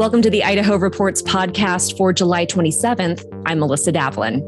Welcome to the Idaho Reports podcast for July 27th. I'm Melissa Davlin.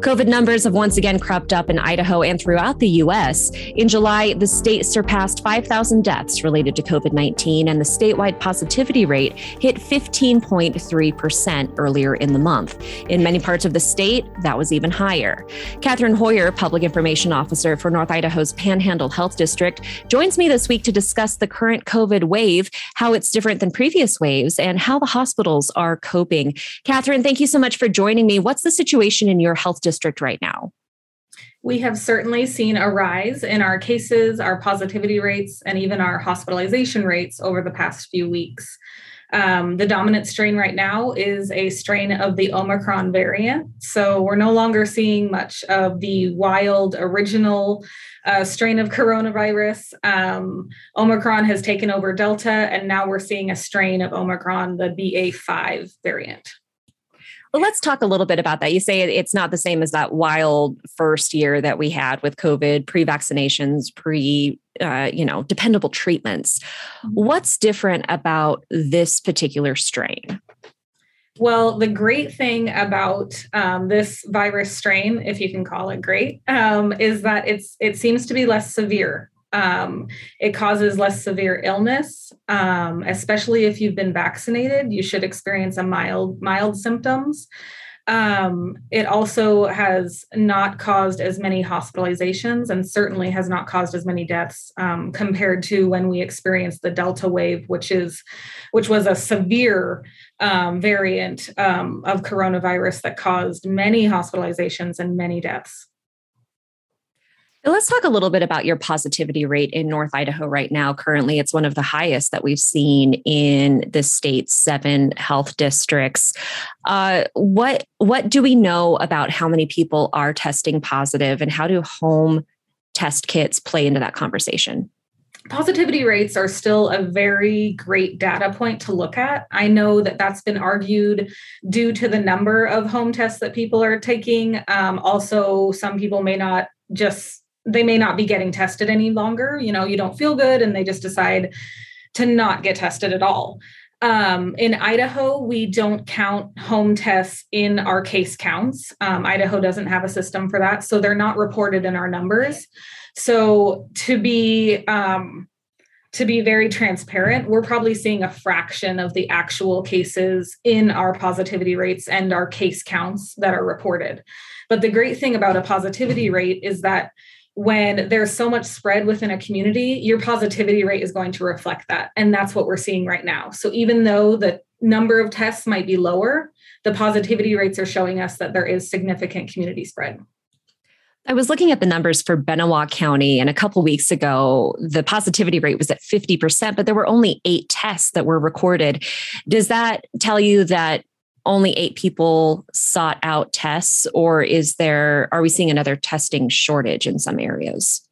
COVID numbers have once again crept up in Idaho and throughout the U.S. In July, the state surpassed 5,000 deaths related to COVID 19, and the statewide positivity rate hit 15.3% earlier in the month. In many parts of the state, that was even higher. Catherine Hoyer, Public Information Officer for North Idaho's Panhandle Health District, joins me this week to discuss the current COVID wave, how it's different than previous waves, and how the hospitals are coping. Catherine, thank you so much for joining me. What's the situation in your health district right now? We have certainly seen a rise in our cases, our positivity rates, and even our hospitalization rates over the past few weeks. Um, the dominant strain right now is a strain of the Omicron variant. So we're no longer seeing much of the wild original uh, strain of coronavirus. Um, Omicron has taken over Delta, and now we're seeing a strain of Omicron, the BA5 variant. Well, let's talk a little bit about that. You say it's not the same as that wild first year that we had with COVID, pre vaccinations, pre, uh, you know, dependable treatments. Mm-hmm. What's different about this particular strain? Well, the great thing about um, this virus strain, if you can call it great, um, is that it's it seems to be less severe um, it causes less severe illness, um, especially if you've been vaccinated. You should experience a mild mild symptoms. Um, it also has not caused as many hospitalizations and certainly has not caused as many deaths um, compared to when we experienced the Delta wave, which is which was a severe um, variant um, of coronavirus that caused many hospitalizations and many deaths. Let's talk a little bit about your positivity rate in North Idaho right now. Currently, it's one of the highest that we've seen in the state's seven health districts. Uh, what what do we know about how many people are testing positive, and how do home test kits play into that conversation? Positivity rates are still a very great data point to look at. I know that that's been argued due to the number of home tests that people are taking. Um, also, some people may not just they may not be getting tested any longer. You know, you don't feel good and they just decide to not get tested at all. Um, in Idaho, we don't count home tests in our case counts. Um, Idaho doesn't have a system for that, so they're not reported in our numbers. So to be um, to be very transparent, we're probably seeing a fraction of the actual cases in our positivity rates and our case counts that are reported. But the great thing about a positivity rate is that when there's so much spread within a community, your positivity rate is going to reflect that. And that's what we're seeing right now. So even though the number of tests might be lower, the positivity rates are showing us that there is significant community spread. I was looking at the numbers for Benewah County, and a couple weeks ago, the positivity rate was at 50%, but there were only eight tests that were recorded. Does that tell you that only eight people sought out tests, or is there, are we seeing another testing shortage in some areas?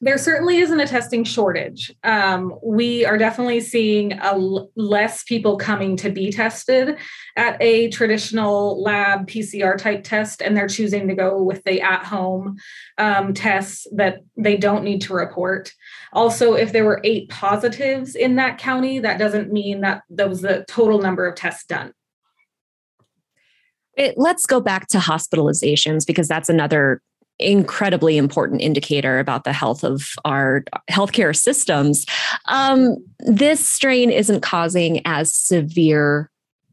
There certainly isn't a testing shortage. Um, we are definitely seeing l- less people coming to be tested at a traditional lab PCR type test, and they're choosing to go with the at home um, tests that they don't need to report. Also, if there were eight positives in that county, that doesn't mean that that was the total number of tests done. It, let's go back to hospitalizations because that's another incredibly important indicator about the health of our healthcare systems. Um, this strain isn't causing as severe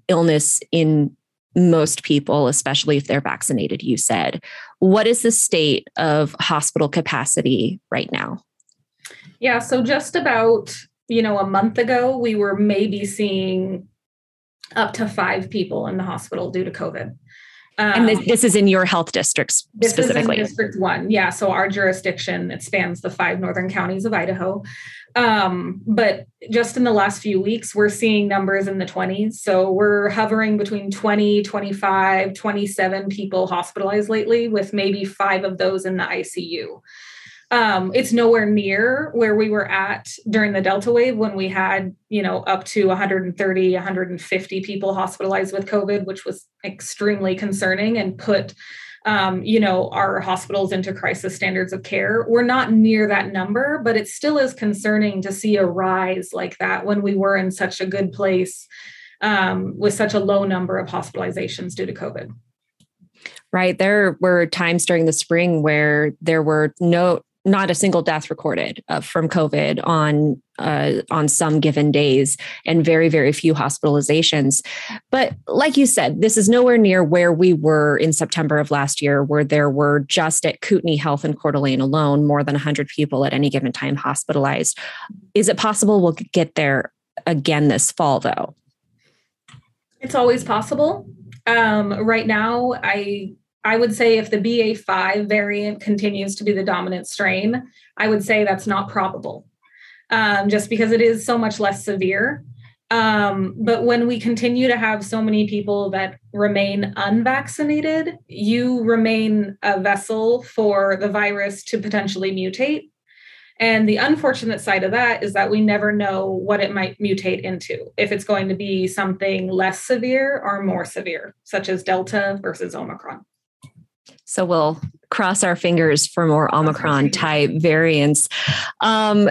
illness in most people, especially if they're vaccinated, you said. What is the state of hospital capacity right now? Yeah, so just about, you know, a month ago, we were maybe seeing up to five people in the hospital due to COVID. Um, and this, this, is in your health districts specifically. District One, yeah. So our jurisdiction it spans the five northern counties of Idaho. Um, but just in the last few weeks, we're seeing numbers in the 20s. So we're hovering between 20, 25, 27 people hospitalized lately, with maybe five of those in the ICU. Um, it's nowhere near where we were at during the Delta wave when we had, you know, up to 130, 150 people hospitalized with COVID, which was extremely concerning and put, um, you know, our hospitals into crisis standards of care. We're not near that number, but it still is concerning to see a rise like that when we were in such a good place um, with such a low number of hospitalizations due to COVID. Right. There were times during the spring where there were no not a single death recorded uh, from COVID on uh, on some given days, and very very few hospitalizations. But like you said, this is nowhere near where we were in September of last year, where there were just at Kootenai Health and Coeur d'Alene alone more than 100 people at any given time hospitalized. Is it possible we'll get there again this fall, though? It's always possible. Um, right now, I I would say if the BA5 variant continues to be the dominant strain, I would say that's not probable, um, just because it is so much less severe. Um, but when we continue to have so many people that remain unvaccinated, you remain a vessel for the virus to potentially mutate. And the unfortunate side of that is that we never know what it might mutate into, if it's going to be something less severe or more severe, such as Delta versus Omicron. So we'll cross our fingers for more Omicron type variants. Um,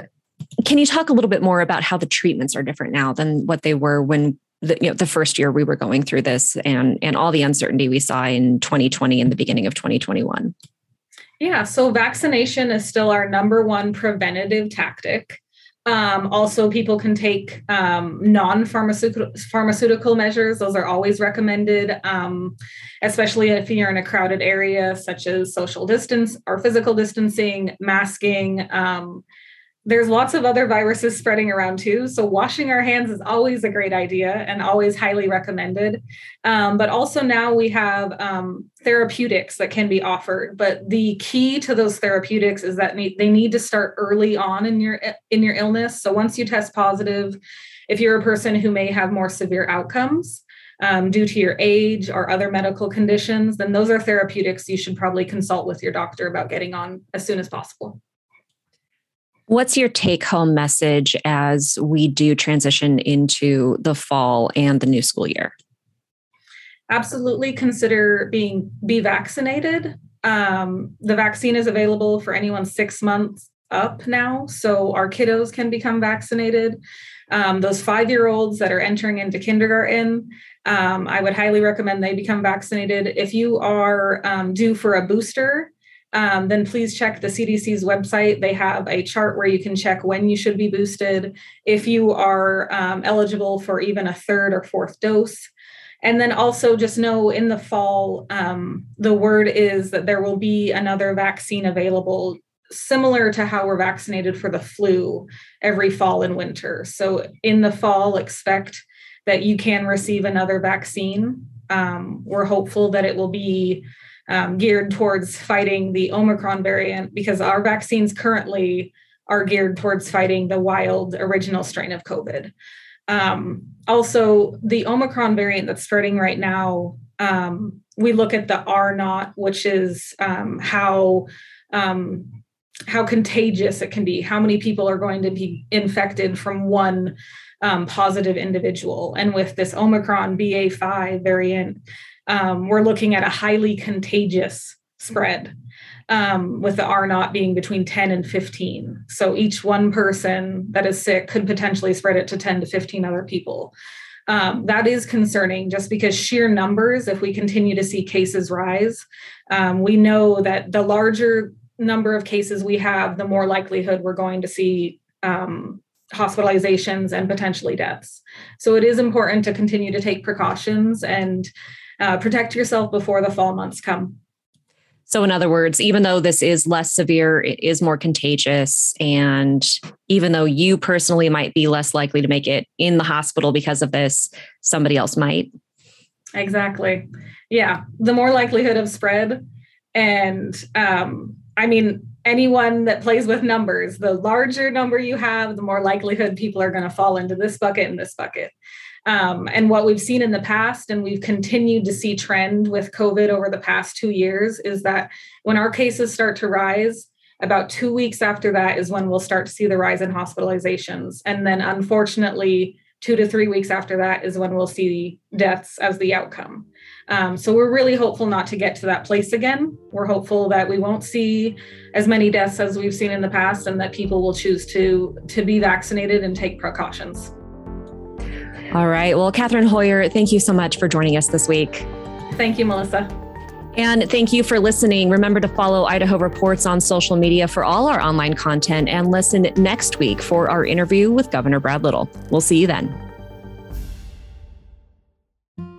can you talk a little bit more about how the treatments are different now than what they were when the, you know, the first year we were going through this and, and all the uncertainty we saw in 2020 and the beginning of 2021? Yeah, so vaccination is still our number one preventative tactic. Um, also, people can take um, non-pharmaceutical measures. Those are always recommended, um, especially if you're in a crowded area, such as social distance or physical distancing, masking, um, there's lots of other viruses spreading around too. So washing our hands is always a great idea and always highly recommended. Um, but also now we have um, therapeutics that can be offered. But the key to those therapeutics is that they need to start early on in your in your illness. So once you test positive, if you're a person who may have more severe outcomes. Um, due to your age or other medical conditions, then those are therapeutics you should probably consult with your doctor about getting on as soon as possible. What's your take home message as we do transition into the fall and the new school year? Absolutely consider being be vaccinated. Um, the vaccine is available for anyone six months up now, so our kiddos can become vaccinated. Um, those five year olds that are entering into kindergarten, um, I would highly recommend they become vaccinated. If you are um, due for a booster, um, then please check the CDC's website. They have a chart where you can check when you should be boosted, if you are um, eligible for even a third or fourth dose. And then also just know in the fall, um, the word is that there will be another vaccine available, similar to how we're vaccinated for the flu every fall and winter. So in the fall, expect that you can receive another vaccine. Um, we're hopeful that it will be um, geared towards fighting the Omicron variant because our vaccines currently are geared towards fighting the wild original strain of COVID. Um, also, the Omicron variant that's spreading right now, um, we look at the R naught, which is um, how um, how contagious it can be, how many people are going to be infected from one um, positive individual. And with this Omicron BA5 variant, um, we're looking at a highly contagious spread um, with the R naught being between 10 and 15. So each one person that is sick could potentially spread it to 10 to 15 other people. Um, that is concerning just because sheer numbers, if we continue to see cases rise, um, we know that the larger number of cases we have, the more likelihood we're going to see um, hospitalizations and potentially deaths. So it is important to continue to take precautions and uh, protect yourself before the fall months come. So, in other words, even though this is less severe, it is more contagious. And even though you personally might be less likely to make it in the hospital because of this, somebody else might. Exactly. Yeah. The more likelihood of spread. And um, I mean, anyone that plays with numbers, the larger number you have, the more likelihood people are going to fall into this bucket and this bucket. Um, and what we've seen in the past, and we've continued to see trend with COVID over the past two years, is that when our cases start to rise, about two weeks after that is when we'll start to see the rise in hospitalizations. And then, unfortunately, two to three weeks after that is when we'll see deaths as the outcome. Um, so we're really hopeful not to get to that place again. We're hopeful that we won't see as many deaths as we've seen in the past, and that people will choose to to be vaccinated and take precautions. All right. Well, Catherine Hoyer, thank you so much for joining us this week. Thank you, Melissa. And thank you for listening. Remember to follow Idaho Reports on social media for all our online content and listen next week for our interview with Governor Brad Little. We'll see you then.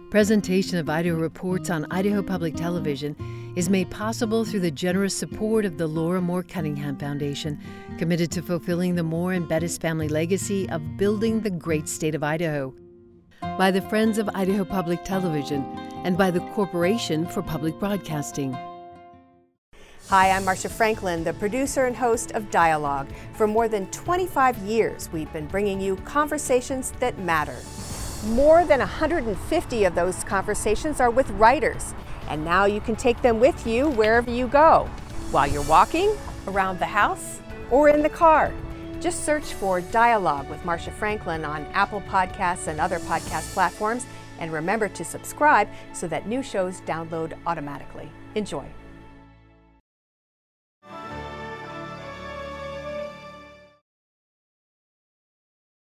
Presentation of Idaho Reports on Idaho Public Television is made possible through the generous support of the Laura Moore Cunningham Foundation, committed to fulfilling the Moore and Bettis family legacy of building the great state of Idaho. By the Friends of Idaho Public Television and by the Corporation for Public Broadcasting. Hi, I'm Marcia Franklin, the producer and host of Dialogue. For more than 25 years, we've been bringing you conversations that matter. More than 150 of those conversations are with writers, and now you can take them with you wherever you go, while you're walking, around the house, or in the car. Just search for Dialogue with Marcia Franklin on Apple Podcasts and other podcast platforms, and remember to subscribe so that new shows download automatically. Enjoy.